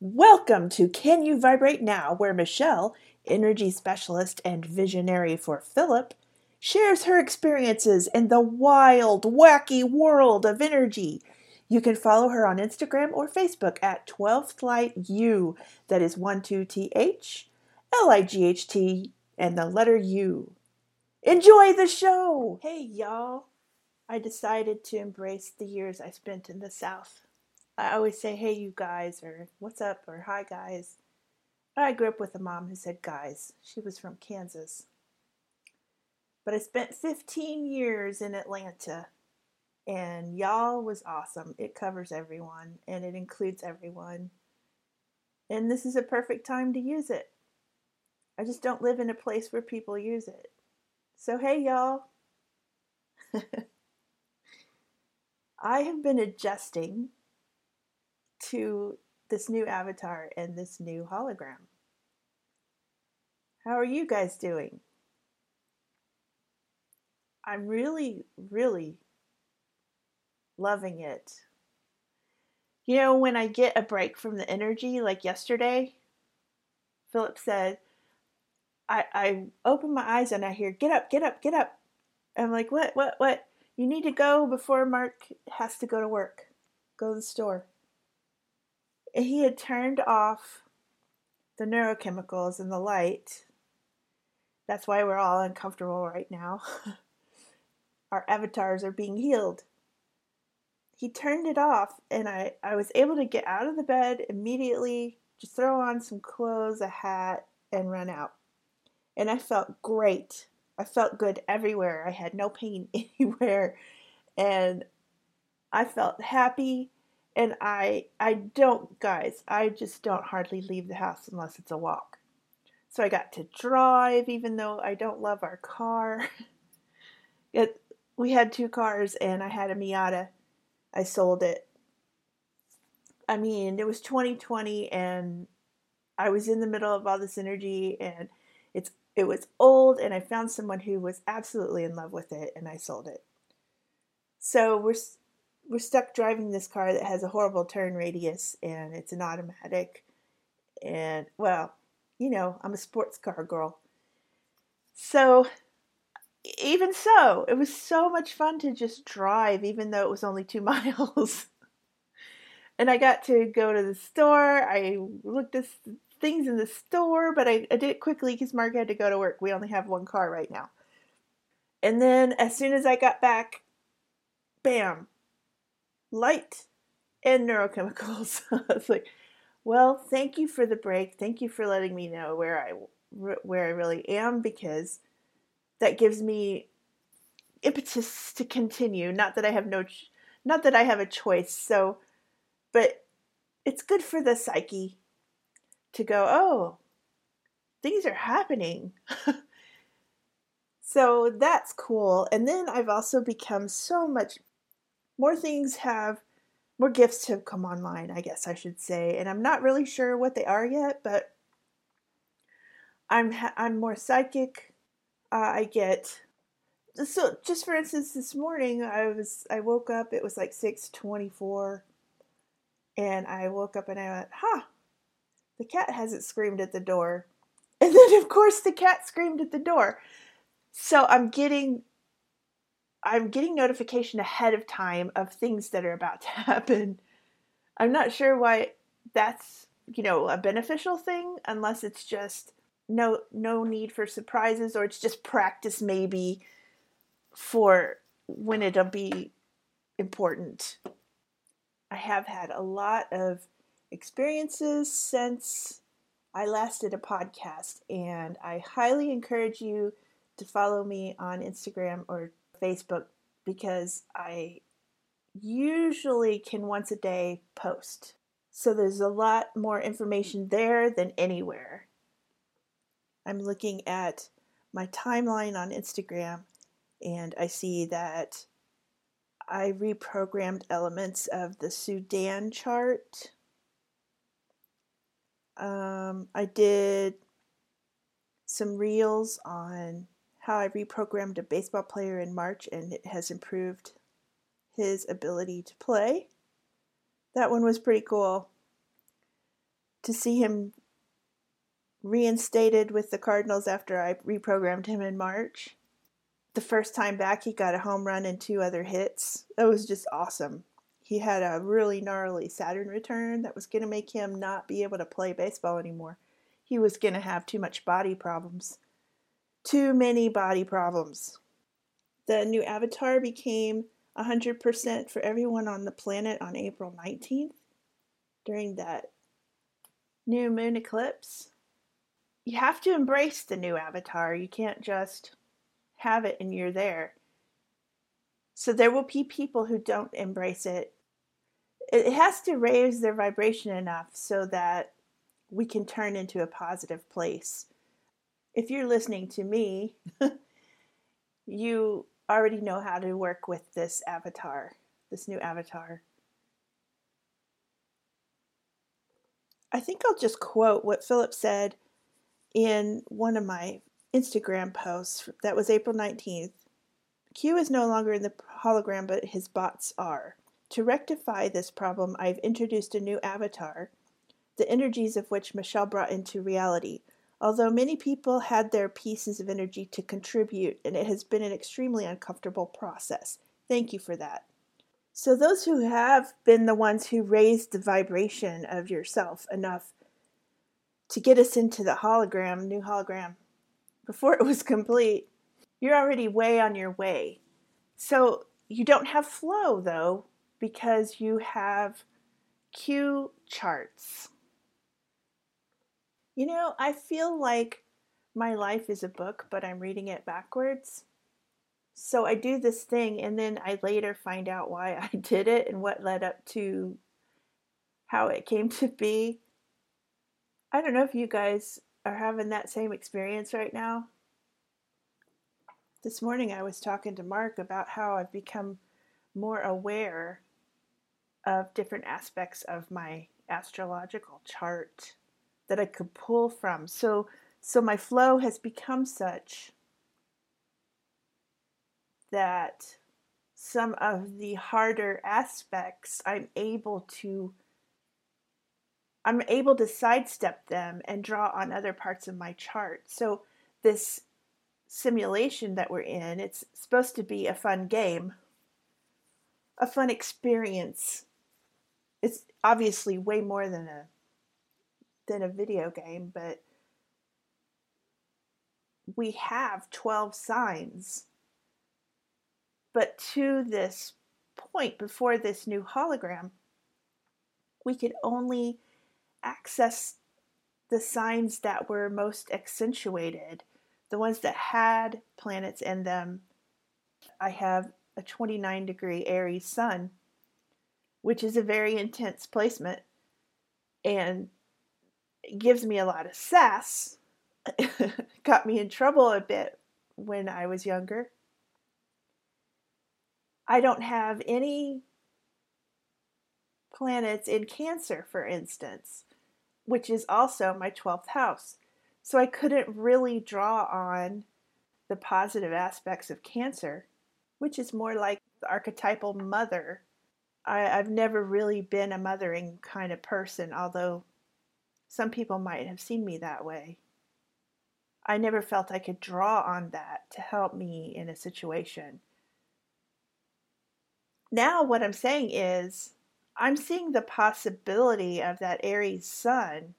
Welcome to Can You Vibrate Now, where Michelle, energy specialist and visionary for Philip, shares her experiences in the wild, wacky world of energy. You can follow her on Instagram or Facebook at 12th Light U. That is 1 2 T H L I G H T and the letter U. Enjoy the show! Hey, y'all. I decided to embrace the years I spent in the South. I always say, hey, you guys, or what's up, or hi, guys. I grew up with a mom who said guys. She was from Kansas. But I spent 15 years in Atlanta, and y'all was awesome. It covers everyone, and it includes everyone. And this is a perfect time to use it. I just don't live in a place where people use it. So, hey, y'all. I have been adjusting to this new avatar and this new hologram. How are you guys doing? I'm really, really loving it. You know, when I get a break from the energy, like yesterday, Philip said, I, I open my eyes and I hear, get up, get up, get up. I'm like, what, what, what? You need to go before Mark has to go to work, go to the store he had turned off the neurochemicals and the light. That's why we're all uncomfortable right now. Our avatars are being healed. He turned it off, and I, I was able to get out of the bed immediately, just throw on some clothes, a hat, and run out. And I felt great. I felt good everywhere. I had no pain anywhere. And I felt happy and I I don't guys, I just don't hardly leave the house unless it's a walk. So I got to drive even though I don't love our car. it we had two cars and I had a Miata. I sold it. I mean, it was 2020 and I was in the middle of all this energy and it's it was old and I found someone who was absolutely in love with it and I sold it. So we're we're stuck driving this car that has a horrible turn radius and it's an automatic. And well, you know, I'm a sports car girl. So even so, it was so much fun to just drive, even though it was only two miles. and I got to go to the store. I looked at things in the store, but I, I did it quickly because Mark had to go to work. We only have one car right now. And then as soon as I got back, bam, light and neurochemicals. it's like, well, thank you for the break. Thank you for letting me know where I where I really am because that gives me impetus to continue. Not that I have no, not that I have a choice. So, but it's good for the psyche to go, oh, things are happening. so that's cool. And then I've also become so much more things have more gifts have come online, I guess I should say, and I'm not really sure what they are yet, but I'm I'm more psychic. Uh, I get so just for instance, this morning I was I woke up. It was like six twenty four, and I woke up and I went, "Huh, the cat hasn't screamed at the door," and then of course the cat screamed at the door. So I'm getting I'm getting notification ahead of time of things that are about to happen. I'm not sure why that's, you know, a beneficial thing unless it's just no no need for surprises or it's just practice maybe for when it'll be important. I have had a lot of experiences since I last did a podcast and I highly encourage you to follow me on Instagram or Facebook because I usually can once a day post. So there's a lot more information there than anywhere. I'm looking at my timeline on Instagram and I see that I reprogrammed elements of the Sudan chart. Um, I did some reels on how I reprogrammed a baseball player in March and it has improved his ability to play. That one was pretty cool. to see him reinstated with the Cardinals after I reprogrammed him in March. The first time back, he got a home run and two other hits. That was just awesome. He had a really gnarly Saturn return that was going to make him not be able to play baseball anymore. He was going to have too much body problems. Too many body problems. The new avatar became 100% for everyone on the planet on April 19th during that new moon eclipse. You have to embrace the new avatar. You can't just have it and you're there. So there will be people who don't embrace it. It has to raise their vibration enough so that we can turn into a positive place. If you're listening to me, you already know how to work with this avatar, this new avatar. I think I'll just quote what Philip said in one of my Instagram posts. That was April 19th. Q is no longer in the hologram, but his bots are. To rectify this problem, I've introduced a new avatar, the energies of which Michelle brought into reality. Although many people had their pieces of energy to contribute, and it has been an extremely uncomfortable process. Thank you for that. So, those who have been the ones who raised the vibration of yourself enough to get us into the hologram, new hologram, before it was complete, you're already way on your way. So, you don't have flow though, because you have Q charts. You know, I feel like my life is a book, but I'm reading it backwards. So I do this thing and then I later find out why I did it and what led up to how it came to be. I don't know if you guys are having that same experience right now. This morning I was talking to Mark about how I've become more aware of different aspects of my astrological chart that I could pull from. So so my flow has become such that some of the harder aspects I'm able to I'm able to sidestep them and draw on other parts of my chart. So this simulation that we're in, it's supposed to be a fun game, a fun experience. It's obviously way more than a than a video game, but we have 12 signs but to this point, before this new hologram, we could only access the signs that were most accentuated, the ones that had planets in them. I have a 29 degree Aries sun, which is a very intense placement and gives me a lot of sass. Got me in trouble a bit when I was younger. I don't have any planets in Cancer, for instance, which is also my 12th house. So I couldn't really draw on the positive aspects of Cancer, which is more like the archetypal mother. I, have never really been a mothering kind of person, although some people might have seen me that way. I never felt I could draw on that to help me in a situation now what I'm saying is I'm seeing the possibility of that Aries sun,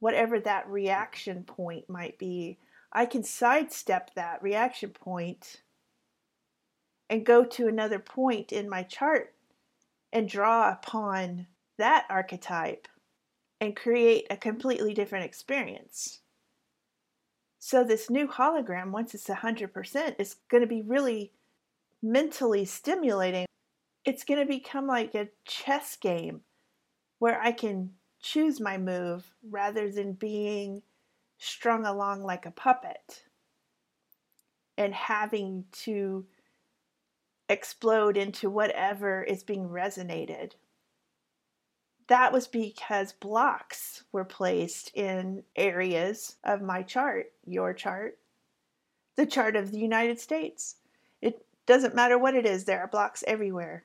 whatever that reaction point might be. I can sidestep that reaction point and go to another point in my chart and draw upon that archetype and create a completely different experience. So, this new hologram, once it's 100%, is going to be really mentally stimulating it's going to become like a chess game where I can choose my move rather than being strung along like a puppet and having to explode into whatever is being resonated. That was because blocks were placed in areas of my chart, your chart, the chart of the United States. It doesn't matter what it is, there are blocks everywhere.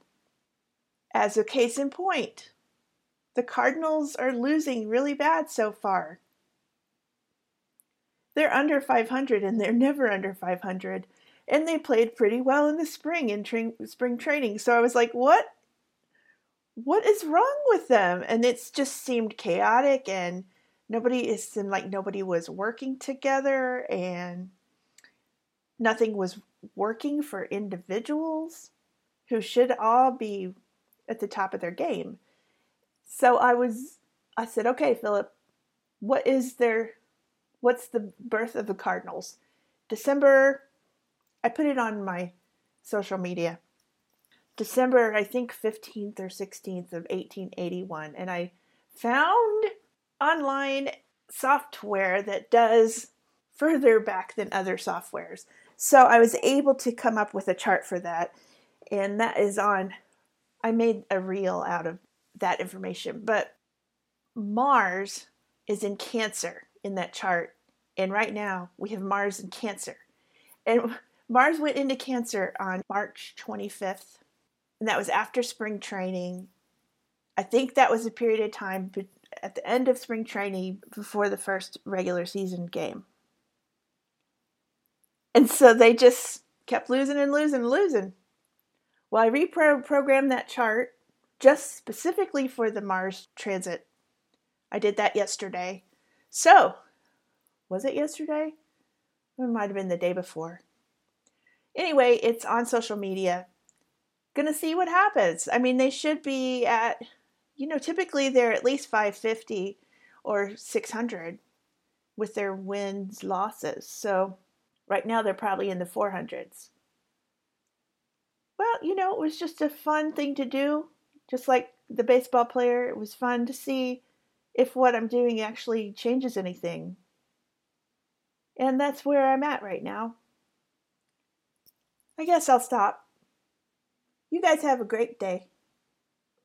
As a case in point, the Cardinals are losing really bad so far. They're under 500 and they're never under 500. And they played pretty well in the spring in tra- spring training. So I was like, what? What is wrong with them? And it's just seemed chaotic and nobody it seemed like nobody was working together and nothing was working for individuals who should all be at the top of their game. So I was, I said, okay, Philip, what is their, what's the birth of the Cardinals? December, I put it on my social media. December, I think 15th or 16th of 1881. And I found online software that does further back than other softwares. So I was able to come up with a chart for that. And that is on, I made a reel out of that information. But Mars is in Cancer in that chart. And right now we have Mars in Cancer. And Mars went into Cancer on March 25th. And that was after spring training. I think that was a period of time at the end of spring training before the first regular season game. And so they just kept losing and losing and losing. Well, I reprogrammed that chart just specifically for the Mars transit. I did that yesterday. So, was it yesterday? It might have been the day before. Anyway, it's on social media. Gonna see what happens. I mean, they should be at, you know, typically they're at least 550 or 600 with their wins losses. So, right now they're probably in the 400s. Well, you know, it was just a fun thing to do just like the baseball player, it was fun to see if what I'm doing actually changes anything. And that's where I'm at right now. I guess I'll stop. You guys have a great day.